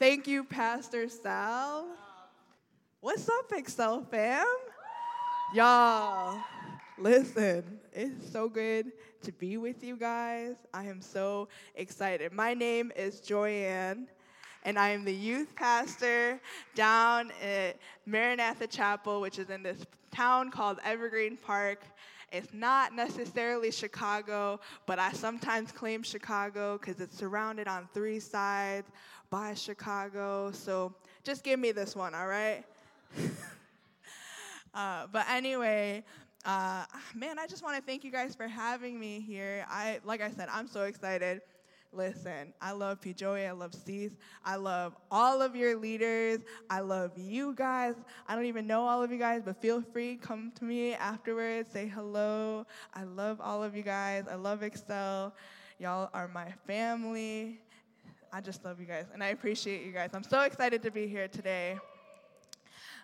Thank you, Pastor Sal. What's up, Excel fam? Y'all, listen, it's so good to be with you guys. I am so excited. My name is Joyanne, and I am the youth pastor down at Maranatha Chapel, which is in this town called Evergreen Park. It's not necessarily Chicago, but I sometimes claim Chicago because it's surrounded on three sides by Chicago. So just give me this one, all right? uh, but anyway, uh, man, I just want to thank you guys for having me here. I, like I said, I'm so excited. Listen, I love P. Joey. I love Cease. I love all of your leaders. I love you guys. I don't even know all of you guys, but feel free, come to me afterwards, say hello. I love all of you guys. I love Excel. Y'all are my family. I just love you guys, and I appreciate you guys. I'm so excited to be here today.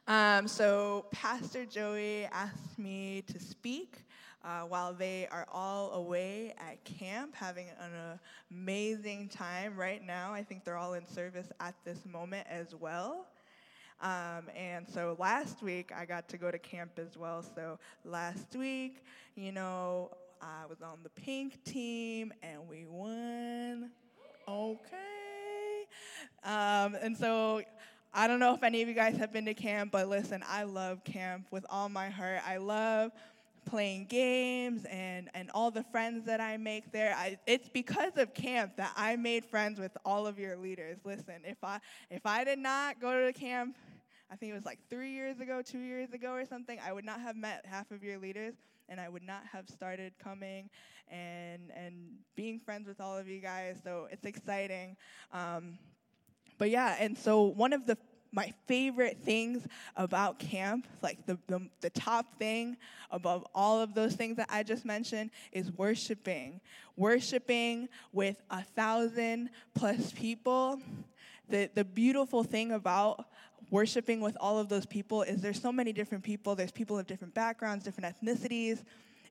Um, so, Pastor Joey asked me to speak uh, while they are all away at camp having an amazing time right now. I think they're all in service at this moment as well. Um, and so last week I got to go to camp as well. So last week, you know, I was on the pink team and we won. Okay. Um, and so I don't know if any of you guys have been to camp, but listen, I love camp with all my heart. I love playing games and, and all the friends that I make there. I, it's because of camp that I made friends with all of your leaders. Listen, if I, if I did not go to the camp, I think it was like three years ago, two years ago or something, I would not have met half of your leaders and I would not have started coming and, and being friends with all of you guys. So it's exciting. Um, but yeah, and so one of the my favorite things about camp, like the, the, the, top thing above all of those things that I just mentioned, is worshiping. Worshiping with a thousand plus people. The, the beautiful thing about worshiping with all of those people is there's so many different people. There's people of different backgrounds, different ethnicities,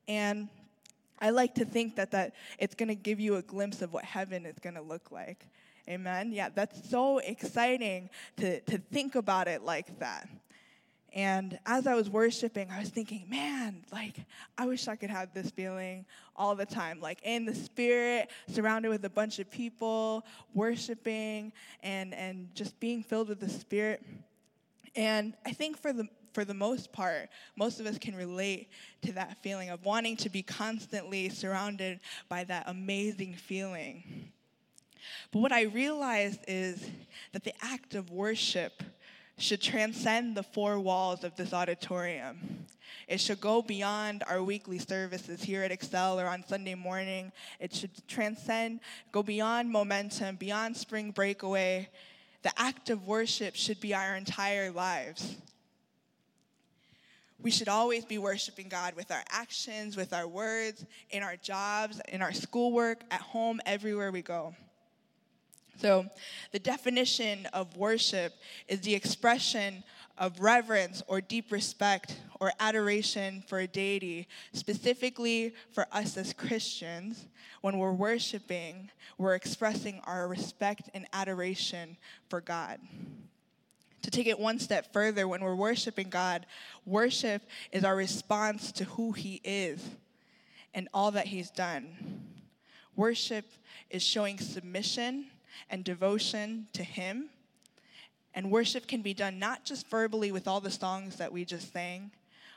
and I like to think that, that it's going to give you a glimpse of what heaven is going to look like. Amen. Yeah, that's so exciting to, to think about it like that. And as I was worshiping, I was thinking, man, like, I wish I could have this feeling all the time. Like, in the spirit, surrounded with a bunch of people, worshiping, and, and just being filled with the spirit. And I think for the, for the most part, most of us can relate to that feeling of wanting to be constantly surrounded by that amazing feeling. But what I realized is that the act of worship should transcend the four walls of this auditorium. It should go beyond our weekly services here at Excel or on Sunday morning. It should transcend, go beyond momentum, beyond spring breakaway. The act of worship should be our entire lives. We should always be worshiping God with our actions, with our words, in our jobs, in our schoolwork, at home, everywhere we go. So, the definition of worship is the expression of reverence or deep respect or adoration for a deity, specifically for us as Christians. When we're worshiping, we're expressing our respect and adoration for God. To take it one step further, when we're worshiping God, worship is our response to who He is and all that He's done. Worship is showing submission and devotion to Him. And worship can be done not just verbally with all the songs that we just sang,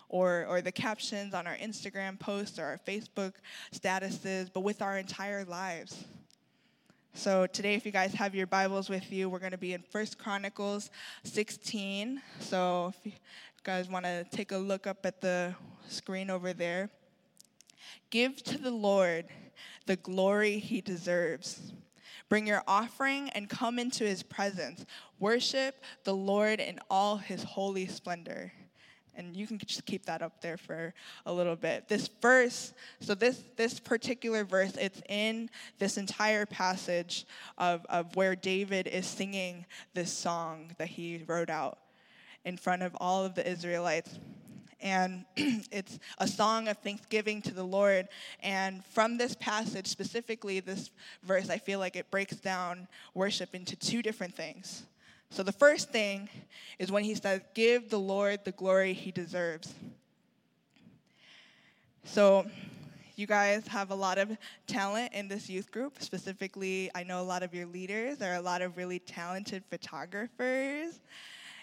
or, or the captions on our Instagram posts or our Facebook statuses, but with our entire lives. So today, if you guys have your Bibles with you, we're going to be in First Chronicles 16. So if you guys want to take a look up at the screen over there, give to the Lord the glory he deserves. Bring your offering and come into his presence. Worship the Lord in all his holy splendor. And you can just keep that up there for a little bit. This verse, so this, this particular verse, it's in this entire passage of, of where David is singing this song that he wrote out in front of all of the Israelites and it's a song of thanksgiving to the Lord. And from this passage, specifically this verse, I feel like it breaks down worship into two different things. So the first thing is when he says, Give the Lord the glory he deserves. So you guys have a lot of talent in this youth group. Specifically, I know a lot of your leaders. Are a lot of really talented photographers.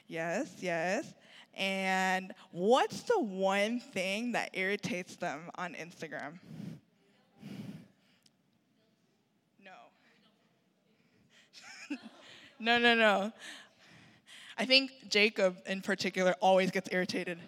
Yes, yes. And what's the one thing that irritates them on Instagram? No. no, no, no. I think Jacob in particular always gets irritated.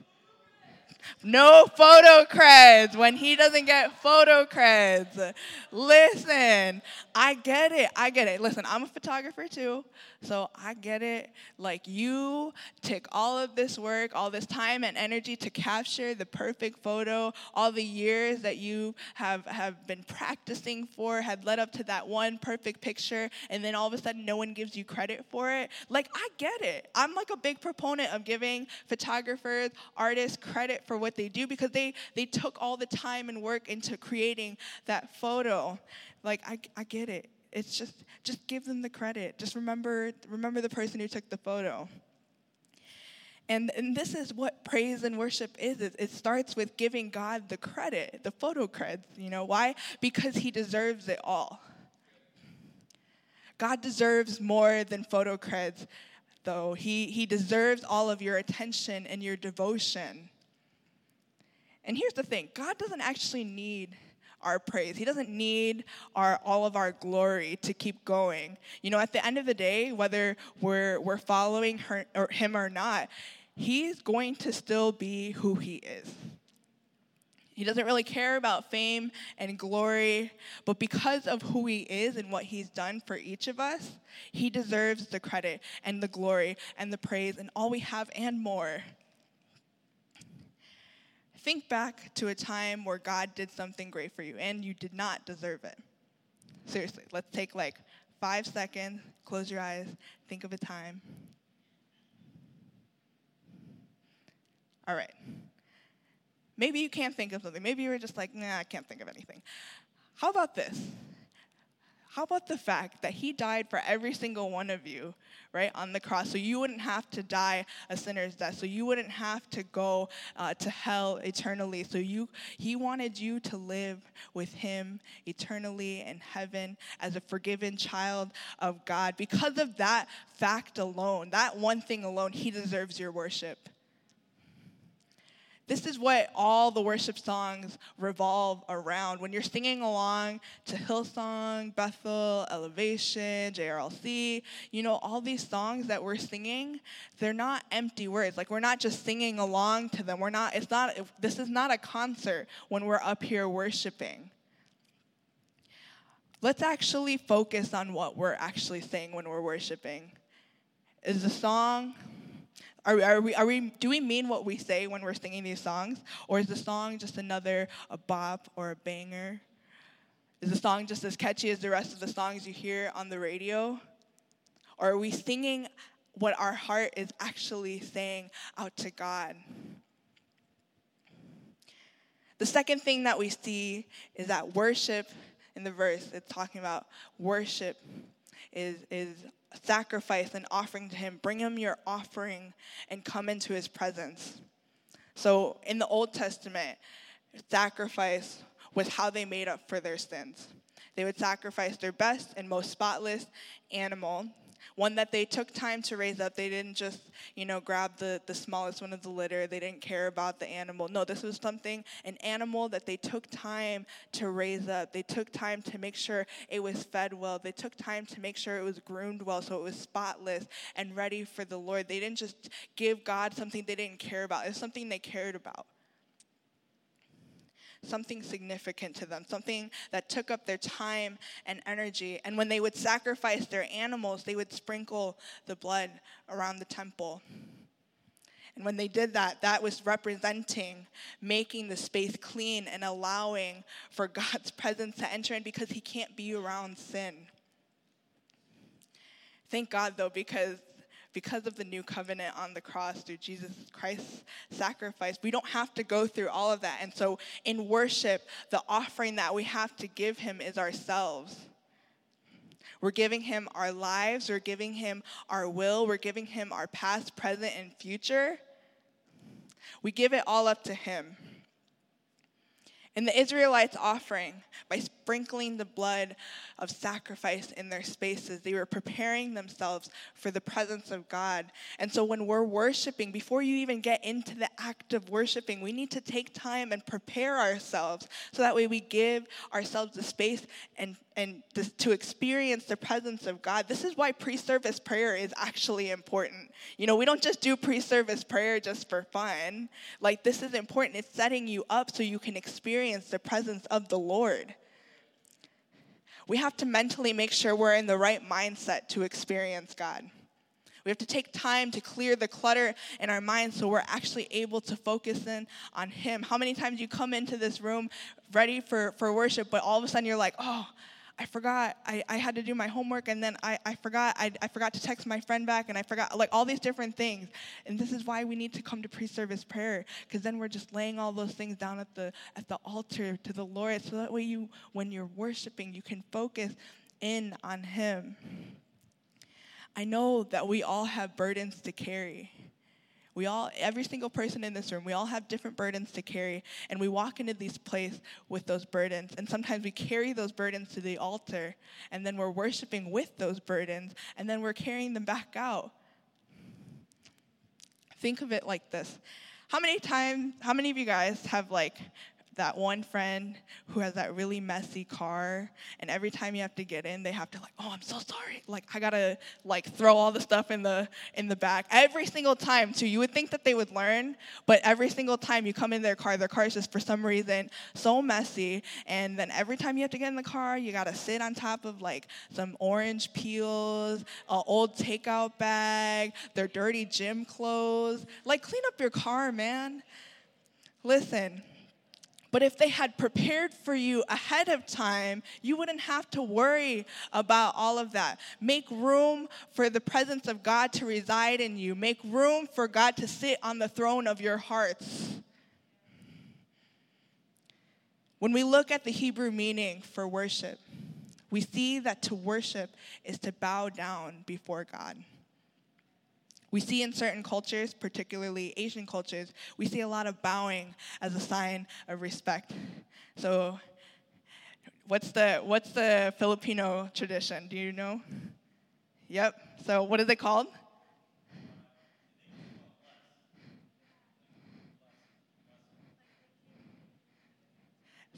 No photo creds when he doesn't get photo creds. Listen, I get it. I get it. Listen, I'm a photographer too, so I get it. Like you took all of this work, all this time and energy to capture the perfect photo, all the years that you have, have been practicing for had led up to that one perfect picture, and then all of a sudden no one gives you credit for it. Like, I get it. I'm like a big proponent of giving photographers, artists credit for what they do because they, they took all the time and work into creating that photo. Like, I, I get it. It's just, just give them the credit. Just remember, remember the person who took the photo. And, and this is what praise and worship is. It, it starts with giving God the credit, the photo creds. You know why? Because He deserves it all. God deserves more than photo creds, though. He, he deserves all of your attention and your devotion. And here's the thing God doesn't actually need our praise. He doesn't need our all of our glory to keep going. You know, at the end of the day, whether we're we're following her, or him or not, he's going to still be who he is. He doesn't really care about fame and glory, but because of who he is and what he's done for each of us, he deserves the credit and the glory and the praise and all we have and more. Think back to a time where God did something great for you and you did not deserve it. Seriously, let's take like five seconds, close your eyes, think of a time. All right. Maybe you can't think of something. Maybe you were just like, nah, I can't think of anything. How about this? How about the fact that he died for every single one of you, right, on the cross, so you wouldn't have to die a sinner's death, so you wouldn't have to go uh, to hell eternally. So you, he wanted you to live with him eternally in heaven as a forgiven child of God. Because of that fact alone, that one thing alone, he deserves your worship. This is what all the worship songs revolve around. When you're singing along to Hillsong, Bethel, Elevation, JRLC, you know, all these songs that we're singing, they're not empty words. Like we're not just singing along to them. We're not, it's not, this is not a concert when we're up here worshiping. Let's actually focus on what we're actually saying when we're worshiping. Is the song are, are, we, are we, do we mean what we say when we're singing these songs? Or is the song just another a bop or a banger? Is the song just as catchy as the rest of the songs you hear on the radio? Or are we singing what our heart is actually saying out to God? The second thing that we see is that worship in the verse, it's talking about worship is, is sacrifice and offering to him. Bring him your offering and come into his presence. So in the Old Testament, sacrifice was how they made up for their sins. They would sacrifice their best and most spotless animal one that they took time to raise up. They didn't just, you know, grab the, the smallest one of the litter. They didn't care about the animal. No, this was something, an animal that they took time to raise up. They took time to make sure it was fed well. They took time to make sure it was groomed well so it was spotless and ready for the Lord. They didn't just give God something they didn't care about, it was something they cared about something significant to them, something that took up their time and energy. And when they would sacrifice their animals, they would sprinkle the blood around the temple. And when they did that, that was representing making the space clean and allowing for God's presence to enter in because He can't be around sin. Thank God, though, because because of the new covenant on the cross through Jesus Christ's sacrifice, we don't have to go through all of that. And so in worship, the offering that we have to give him is ourselves. We're giving him our lives, we're giving him our will, we're giving him our past, present, and future. We give it all up to him. And the Israelites' offering, by sprinkling the blood of sacrifice in their spaces, they were preparing themselves for the presence of God. And so when we're worshiping, before you even get into the act of worshiping, we need to take time and prepare ourselves so that way we give ourselves the space and, and to experience the presence of God. This is why pre service prayer is actually important. You know, we don't just do pre service prayer just for fun. Like, this is important. It's setting you up so you can experience the presence of the Lord we have to mentally make sure we're in the right mindset to experience God. We have to take time to clear the clutter in our minds so we're actually able to focus in on Him. How many times you come into this room ready for, for worship, but all of a sudden you're like, oh, I forgot I, I had to do my homework and then I, I forgot I, I forgot to text my friend back and I forgot like all these different things. And this is why we need to come to pre-service prayer because then we're just laying all those things down at the at the altar to the Lord so that way you when you're worshiping you can focus in on him. I know that we all have burdens to carry. We all, every single person in this room, we all have different burdens to carry, and we walk into these places with those burdens. And sometimes we carry those burdens to the altar, and then we're worshiping with those burdens, and then we're carrying them back out. Think of it like this. How many times, how many of you guys have like that one friend who has that really messy car and every time you have to get in they have to like oh i'm so sorry. Like i gotta like throw all the stuff in the in the back. Every single time too you would think that they would learn but every single time you come in their car their car is just for some reason so messy and then every time you have to get in the car you gotta sit on top of like some orange peels an old takeout bag their dirty gym clothes. Like clean up your car man. Listen but if they had prepared for you ahead of time, you wouldn't have to worry about all of that. Make room for the presence of God to reside in you, make room for God to sit on the throne of your hearts. When we look at the Hebrew meaning for worship, we see that to worship is to bow down before God. We see in certain cultures, particularly Asian cultures, we see a lot of bowing as a sign of respect. So, what's the, what's the Filipino tradition? Do you know? Yep. So, what is it called?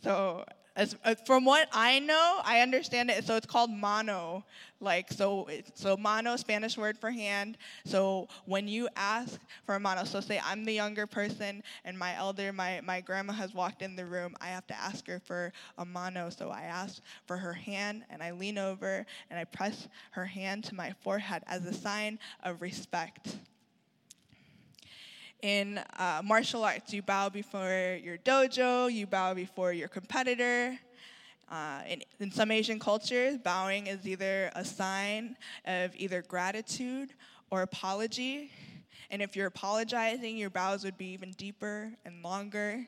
So, as, uh, from what I know, I understand it. So it's called mano. Like so, so mano, Spanish word for hand. So when you ask for a mano, so say I'm the younger person and my elder, my my grandma has walked in the room. I have to ask her for a mano. So I ask for her hand and I lean over and I press her hand to my forehead as a sign of respect in uh, martial arts. You bow before your dojo, you bow before your competitor. Uh, in, in some Asian cultures, bowing is either a sign of either gratitude or apology. And if you're apologizing, your bows would be even deeper and longer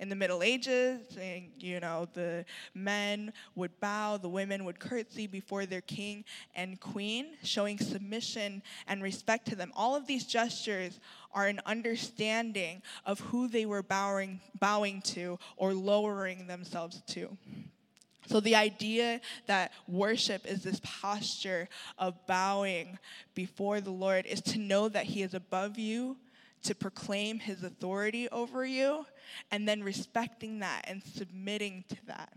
in the Middle Ages, and, you know, the men would bow, the women would curtsy before their king and queen, showing submission and respect to them. All of these gestures are an understanding of who they were bowing, bowing to or lowering themselves to. So, the idea that worship is this posture of bowing before the Lord is to know that He is above you, to proclaim His authority over you, and then respecting that and submitting to that.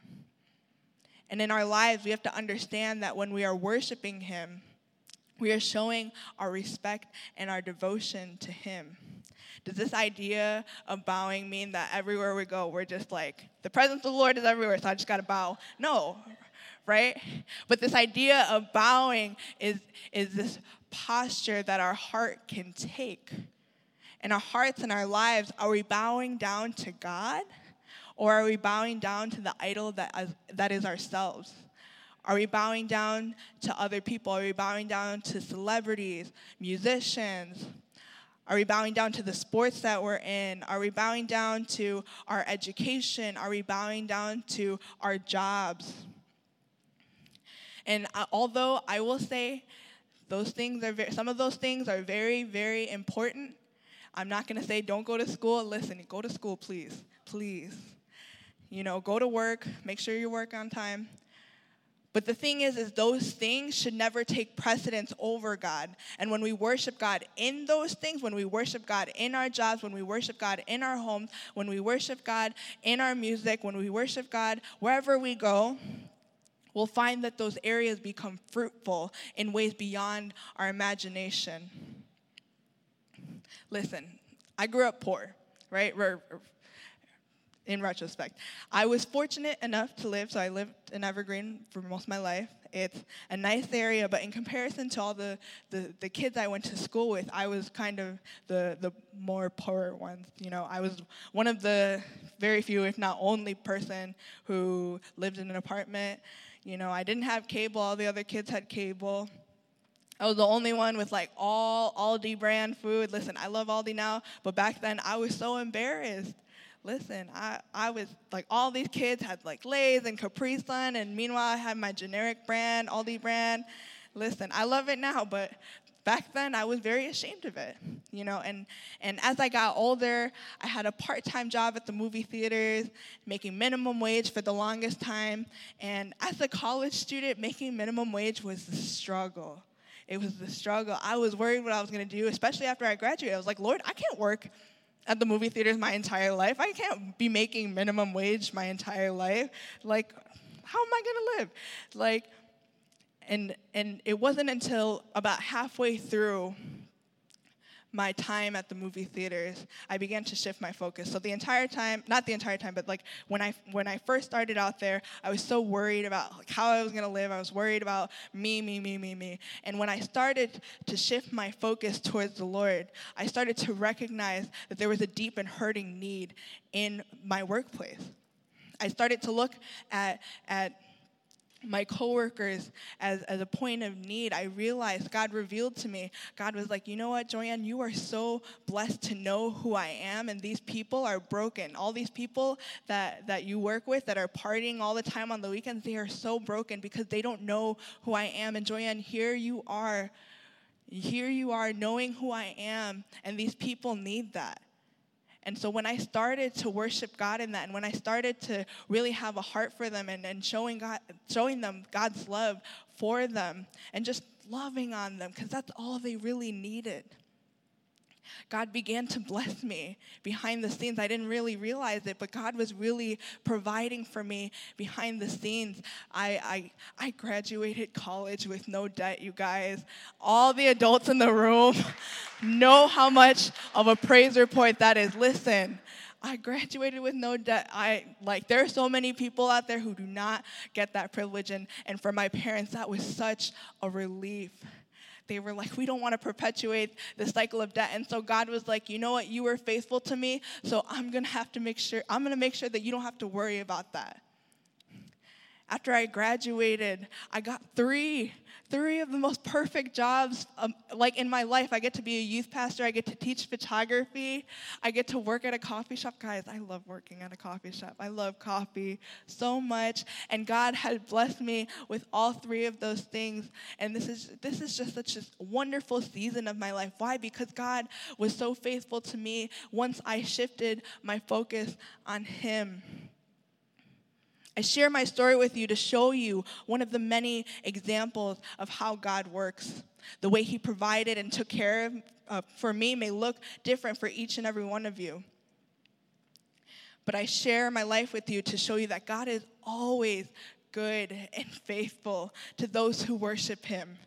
And in our lives, we have to understand that when we are worshiping Him, we are showing our respect and our devotion to Him. Does this idea of bowing mean that everywhere we go, we're just like, the presence of the Lord is everywhere, so I just gotta bow? No, right? But this idea of bowing is, is this posture that our heart can take in our hearts and our lives, are we bowing down to God or are we bowing down to the idol that that is ourselves? Are we bowing down to other people? Are we bowing down to celebrities, musicians? Are we bowing down to the sports that we're in? Are we bowing down to our education? Are we bowing down to our jobs? And although I will say those things are very, some of those things are very, very important, I'm not going to say don't go to school. Listen, go to school, please. Please. You know, go to work, make sure you work on time. But the thing is, is those things should never take precedence over God. And when we worship God in those things, when we worship God in our jobs, when we worship God in our homes, when we worship God in our music, when we worship God wherever we go, we'll find that those areas become fruitful in ways beyond our imagination. Listen, I grew up poor, right? in retrospect. I was fortunate enough to live, so I lived in Evergreen for most of my life. It's a nice area, but in comparison to all the, the, the kids I went to school with, I was kind of the, the more poor ones. You know, I was one of the very few, if not only person who lived in an apartment. You know, I didn't have cable, all the other kids had cable. I was the only one with like all Aldi brand food. Listen, I love Aldi now, but back then I was so embarrassed listen, I, I was like, all these kids had like Lay's and Capri Sun, and meanwhile, I had my generic brand, Aldi brand. Listen, I love it now, but back then I was very ashamed of it, you know. And, and as I got older, I had a part time job at the movie theaters, making minimum wage for the longest time. And as a college student, making minimum wage was a struggle. It was the struggle. I was worried what I was going to do, especially after I graduated. I was like, Lord, I can't work at the movie theaters my entire life. I can't be making minimum wage my entire life. Like, how am I gonna live? Like, and and it wasn't until about halfway through my time at the movie theaters, I began to shift my focus. So the entire time, not the entire time, but like when I when I first started out there, I was so worried about like how I was gonna live. I was worried about me, me, me, me, me. And when I started to shift my focus towards the Lord, I started to recognize that there was a deep and hurting need in my workplace. I started to look at at my coworkers as, as a point of need, I realized God revealed to me. God was like, you know what, Joanne, you are so blessed to know who I am, and these people are broken. All these people that, that you work with that are partying all the time on the weekends, they are so broken because they don't know who I am. And Joanne, here you are. Here you are knowing who I am, and these people need that. And so when I started to worship God in that, and when I started to really have a heart for them and, and showing, God, showing them God's love for them and just loving on them, because that's all they really needed. God began to bless me behind the scenes. I didn't really realize it, but God was really providing for me behind the scenes. I, I, I graduated college with no debt, you guys. All the adults in the room know how much of a praise report that is. Listen, I graduated with no debt. I like there are so many people out there who do not get that privilege and and for my parents that was such a relief. They were like, we don't want to perpetuate the cycle of debt. And so God was like, you know what? You were faithful to me, so I'm going to have to make sure, I'm going to make sure that you don't have to worry about that. After I graduated, I got three three of the most perfect jobs um, like in my life. I get to be a youth pastor. I get to teach photography. I get to work at a coffee shop. Guys i love working at a coffee shop. I love coffee so much. And god had blessed me with all three of those things. And this is this is just such a wonderful season of my life. Why? Because god was so faithful to me once i shifted my focus on him I share my story with you to show you one of the many examples of how God works. The way He provided and took care of uh, for me may look different for each and every one of you. But I share my life with you to show you that God is always good and faithful to those who worship Him.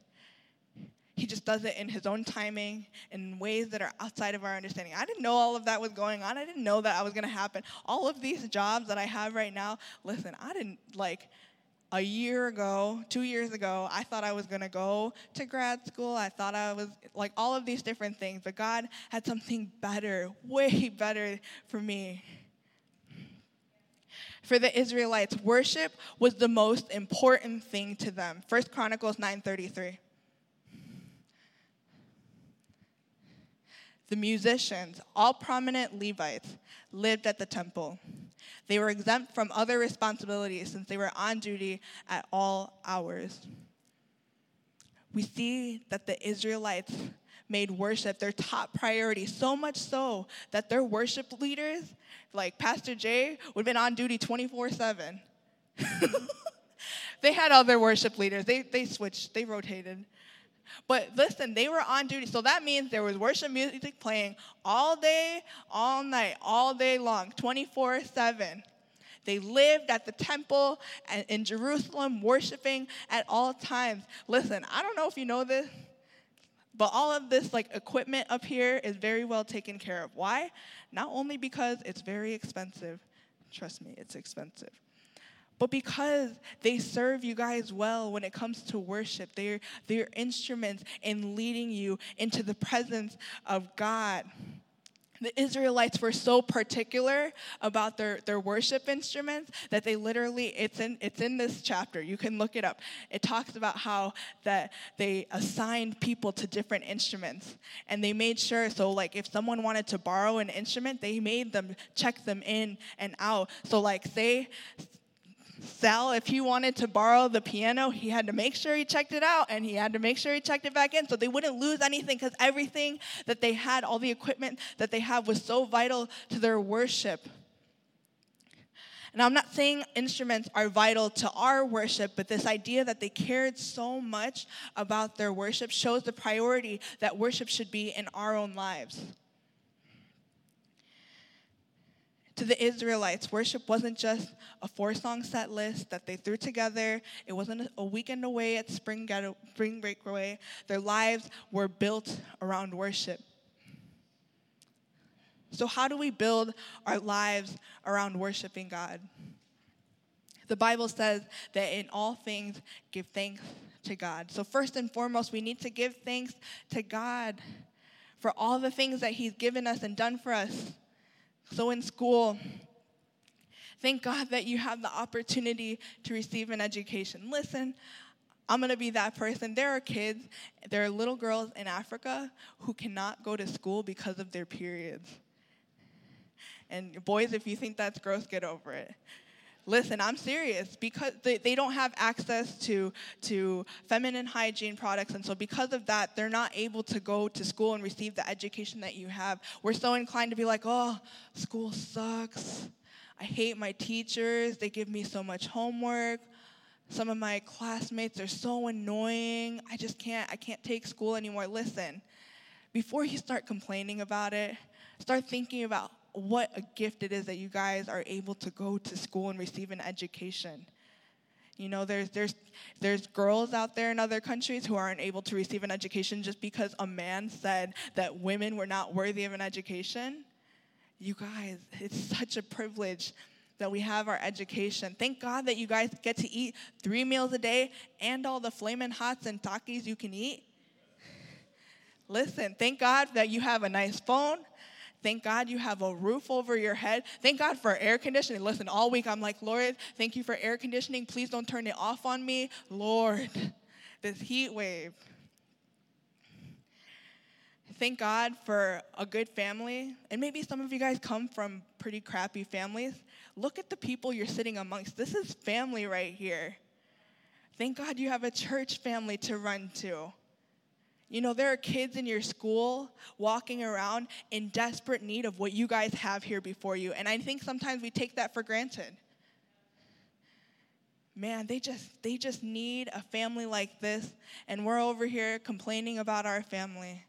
He just does it in his own timing in ways that are outside of our understanding. I didn't know all of that was going on. I didn't know that I was going to happen. All of these jobs that I have right now, listen, I didn't like a year ago, two years ago, I thought I was going to go to grad school. I thought I was like all of these different things, but God had something better, way better for me. For the Israelites, worship was the most important thing to them. First Chronicles 9:33. The musicians, all prominent Levites, lived at the temple. They were exempt from other responsibilities since they were on duty at all hours. We see that the Israelites made worship their top priority, so much so that their worship leaders, like Pastor Jay, would have been on duty 24 7. they had other worship leaders, they, they switched, they rotated. But listen, they were on duty. So that means there was worship music playing all day, all night, all day long, 24 7. They lived at the temple and in Jerusalem, worshiping at all times. Listen, I don't know if you know this, but all of this like equipment up here is very well taken care of. Why? Not only because it's very expensive. Trust me, it's expensive but because they serve you guys well when it comes to worship. They're, they're instruments in leading you into the presence of God. The Israelites were so particular about their, their worship instruments that they literally, it's in, it's in this chapter. You can look it up. It talks about how that they assigned people to different instruments. And they made sure, so like if someone wanted to borrow an instrument, they made them check them in and out. So like say Sal, if he wanted to borrow the piano, he had to make sure he checked it out and he had to make sure he checked it back in so they wouldn't lose anything because everything that they had, all the equipment that they have, was so vital to their worship. And I'm not saying instruments are vital to our worship, but this idea that they cared so much about their worship shows the priority that worship should be in our own lives. To the Israelites, worship wasn't just a four song set list that they threw together. It wasn't a weekend away at spring, ghetto, spring break away. Their lives were built around worship. So, how do we build our lives around worshiping God? The Bible says that in all things, give thanks to God. So, first and foremost, we need to give thanks to God for all the things that He's given us and done for us. So in school, thank God that you have the opportunity to receive an education. Listen, I'm gonna be that person. There are kids, there are little girls in Africa who cannot go to school because of their periods. And boys, if you think that's gross, get over it. Listen, I'm serious because they, they don't have access to, to feminine hygiene products. And so, because of that, they're not able to go to school and receive the education that you have. We're so inclined to be like, oh, school sucks. I hate my teachers. They give me so much homework. Some of my classmates are so annoying. I just can't, I can't take school anymore. Listen, before you start complaining about it, start thinking about what a gift it is that you guys are able to go to school and receive an education. You know, there's, there's, there's girls out there in other countries who aren't able to receive an education just because a man said that women were not worthy of an education. You guys, it's such a privilege that we have our education. Thank God that you guys get to eat three meals a day and all the flaming hots and Takis you can eat. Listen, thank God that you have a nice phone, Thank God you have a roof over your head. Thank God for air conditioning. Listen, all week I'm like, Lord, thank you for air conditioning. Please don't turn it off on me. Lord, this heat wave. Thank God for a good family. And maybe some of you guys come from pretty crappy families. Look at the people you're sitting amongst. This is family right here. Thank God you have a church family to run to. You know, there are kids in your school walking around in desperate need of what you guys have here before you. And I think sometimes we take that for granted. Man, they just they just need a family like this and we're over here complaining about our family.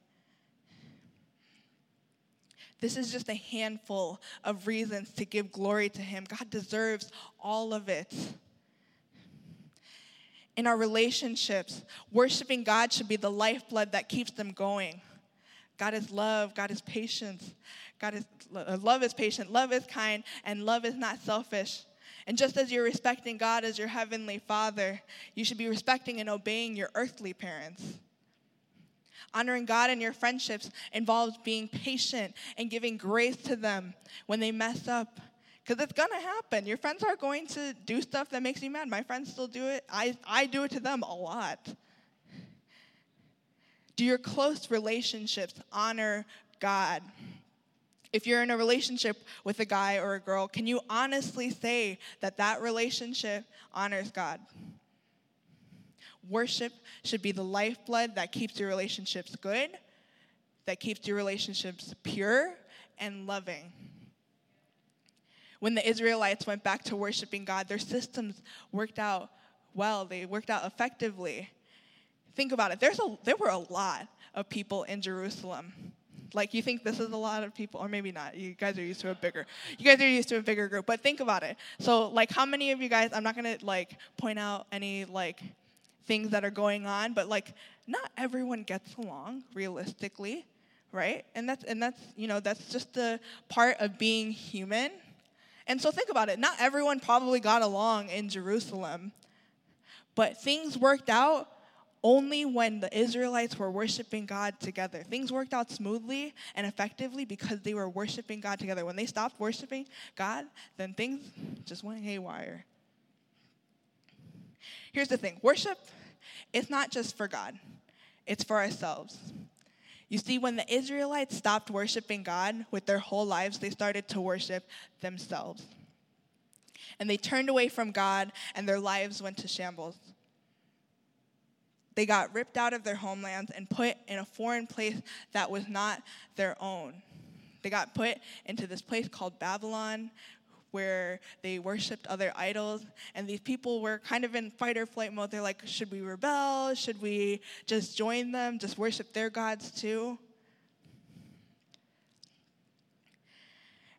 This is just a handful of reasons to give glory to him. God deserves all of it in our relationships, worshiping God should be the lifeblood that keeps them going. God is love, God is patience. God is uh, love is patient, love is kind, and love is not selfish. And just as you're respecting God as your heavenly Father, you should be respecting and obeying your earthly parents. Honoring God in your friendships involves being patient and giving grace to them when they mess up because it's going to happen. Your friends are going to do stuff that makes you mad. My friends still do it. I, I do it to them a lot. Do your close relationships honor God. If you're in a relationship with a guy or a girl, can you honestly say that that relationship honors God? Worship should be the lifeblood that keeps your relationships good, that keeps your relationships pure and loving. When the Israelites went back to worshiping God, their systems worked out well, they worked out effectively. Think about it. There's a, there were a lot of people in Jerusalem. Like you think this is a lot of people, or maybe not. You guys are used to a bigger. You guys are used to a bigger group. But think about it. So like, how many of you guys? I'm not gonna like point out any like things that are going on, but like, not everyone gets along realistically, right? And that's and that's you know that's just the part of being human. And so think about it. Not everyone probably got along in Jerusalem, but things worked out only when the Israelites were worshiping God together. Things worked out smoothly and effectively because they were worshiping God together. When they stopped worshiping God, then things just went haywire. Here's the thing worship is not just for God, it's for ourselves. You see, when the Israelites stopped worshiping God with their whole lives, they started to worship themselves. And they turned away from God, and their lives went to shambles. They got ripped out of their homelands and put in a foreign place that was not their own. They got put into this place called Babylon where they worshiped other idols and these people were kind of in fight or flight mode. They're like should we rebel? Should we just join them just worship their gods too?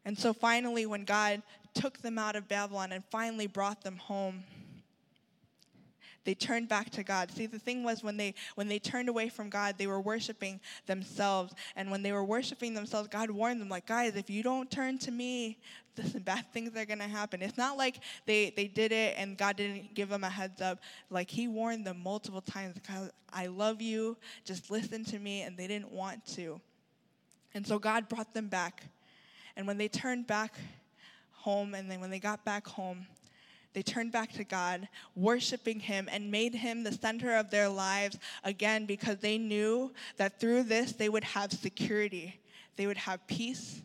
And so finally when god took them out of babylon and finally brought them home they turned back to God. See, the thing was when they when they turned away from God, they were worshiping themselves. And when they were worshiping themselves, God warned them, like, guys, if you don't turn to me, listen, bad things are gonna happen. It's not like they they did it and God didn't give them a heads up. Like He warned them multiple times, I love you. Just listen to me, and they didn't want to. And so God brought them back. And when they turned back home, and then when they got back home, they turned back to God, worshiping Him, and made Him the center of their lives again because they knew that through this they would have security, they would have peace.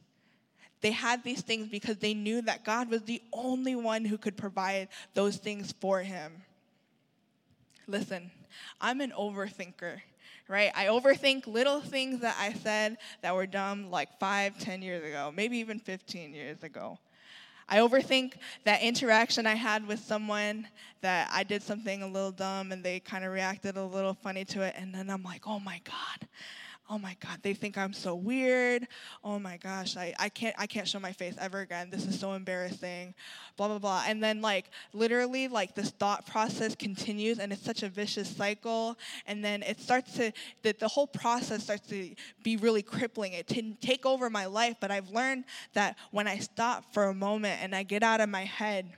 They had these things because they knew that God was the only one who could provide those things for Him. Listen, I'm an overthinker right? I overthink little things that I said that were dumb like five, ten years ago, maybe even 15 years ago. I overthink that interaction I had with someone that I did something a little dumb and they kind of reacted a little funny to it. And then I'm like, oh my God, oh my god they think i'm so weird. Oh my gosh I, I can't i can't show my face ever again. This is so embarrassing. Blah blah blah. And then like literally like this thought process continues and it's such a vicious cycle. And then it starts to the, the whole process starts to be really crippling. It to take over my life but i've learned that when i stop for a moment and i get out of my head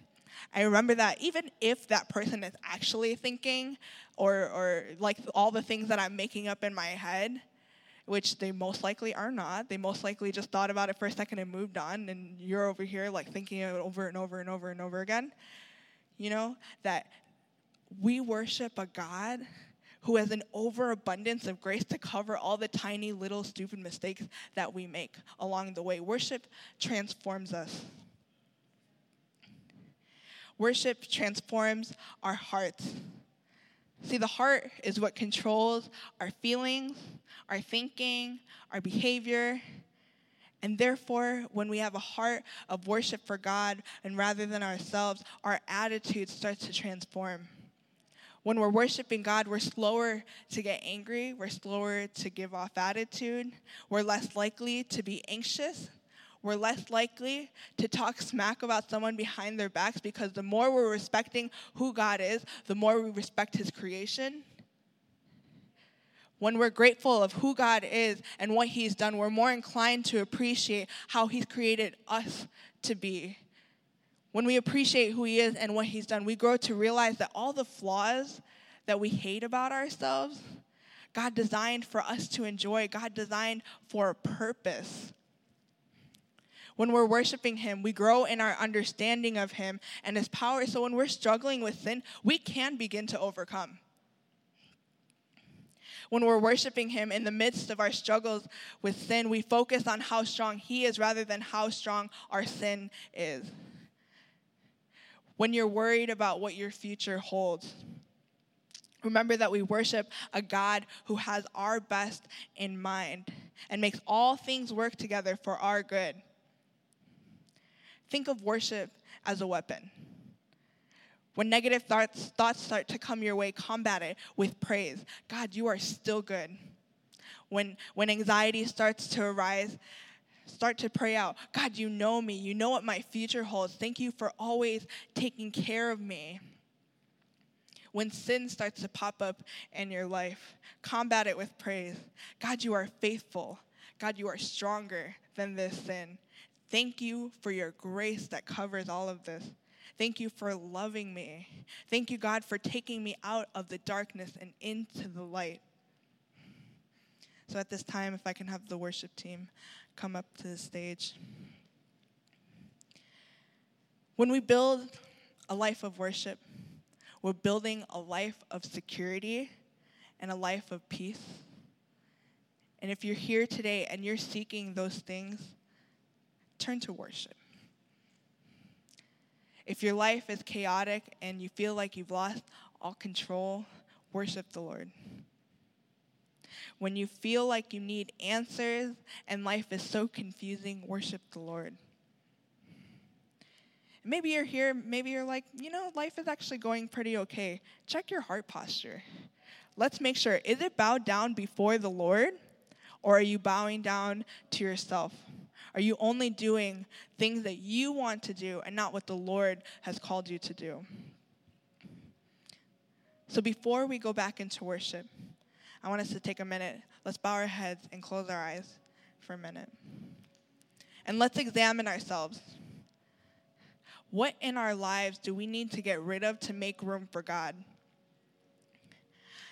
I remember that even if that person is actually thinking or, or like all the things that I'm making up in my head, which they most likely are not. They most likely just thought about it for a second and moved on, and you're over here like thinking it over and over and over and over again. You know, that we worship a God who has an overabundance of grace to cover all the tiny little stupid mistakes that we make along the way. Worship transforms us. Worship transforms our hearts. See, the heart is what controls our feelings, our thinking, our behavior. And therefore, when we have a heart of worship for God and rather than ourselves, our attitude starts to transform. When we're worshiping God, we're slower to get angry, we're slower to give off attitude, we're less likely to be anxious, we're less likely to talk smack about someone behind their backs because the more we're respecting who God is, the more we respect His creation. When we're grateful of who God is and what He's done, we're more inclined to appreciate how He's created us to be. When we appreciate who He is and what He's done, we grow to realize that all the flaws that we hate about ourselves, God designed for us to enjoy, God designed for a purpose. When we're worshiping Him, we grow in our understanding of Him and His power. So when we're struggling with sin, we can begin to overcome. When we're worshiping Him in the midst of our struggles with sin, we focus on how strong He is rather than how strong our sin is. When you're worried about what your future holds, remember that we worship a God who has our best in mind and makes all things work together for our good. Think of worship as a weapon. When negative thoughts, thoughts start to come your way, combat it with praise. God, you are still good. When, when anxiety starts to arise, start to pray out God, you know me. You know what my future holds. Thank you for always taking care of me. When sin starts to pop up in your life, combat it with praise. God, you are faithful. God, you are stronger than this sin. Thank you for your grace that covers all of this. Thank you for loving me. Thank you, God, for taking me out of the darkness and into the light. So at this time, if I can have the worship team come up to the stage. When we build a life of worship, we're building a life of security and a life of peace. And if you're here today and you're seeking those things, turn to worship. If your life is chaotic and you feel like you've lost all control, worship the Lord. When you feel like you need answers and life is so confusing, worship the Lord. Maybe you're here, maybe you're like, you know, life is actually going pretty okay. Check your heart posture. Let's make sure is it bowed down before the Lord or are you bowing down to yourself? Are you only doing things that you want to do and not what the Lord has called you to do? So before we go back into worship, I want us to take a minute. Let's bow our heads and close our eyes for a minute. And let's examine ourselves. What in our lives do we need to get rid of to make room for God?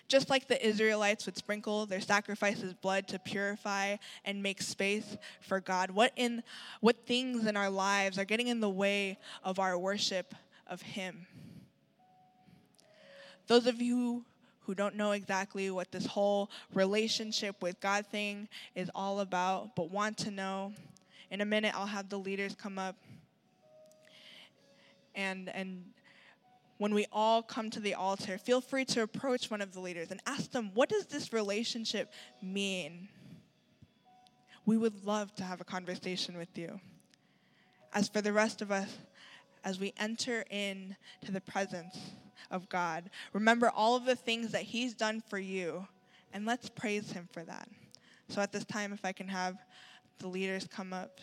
Just like the Israelites would sprinkle their sacrifices blood to purify and make space for God, what in what things in our lives are getting in the way of our worship of him? Those of you who don't know exactly what this whole relationship with God thing is all about, but want to know, in a minute I'll have the leaders come up and and when we all come to the altar, feel free to approach one of the leaders and ask them, what does this relationship mean? We would love to have a conversation with you. As for the rest of us, as we enter in to the presence of God, remember all of the things that He's done for you, and let's praise Him for that. So at this time, if I can have the leaders come up,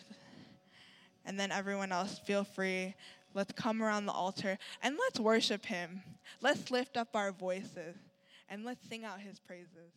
and then everyone else, feel free Let's come around the altar and let's worship him. Let's lift up our voices and let's sing out his praises.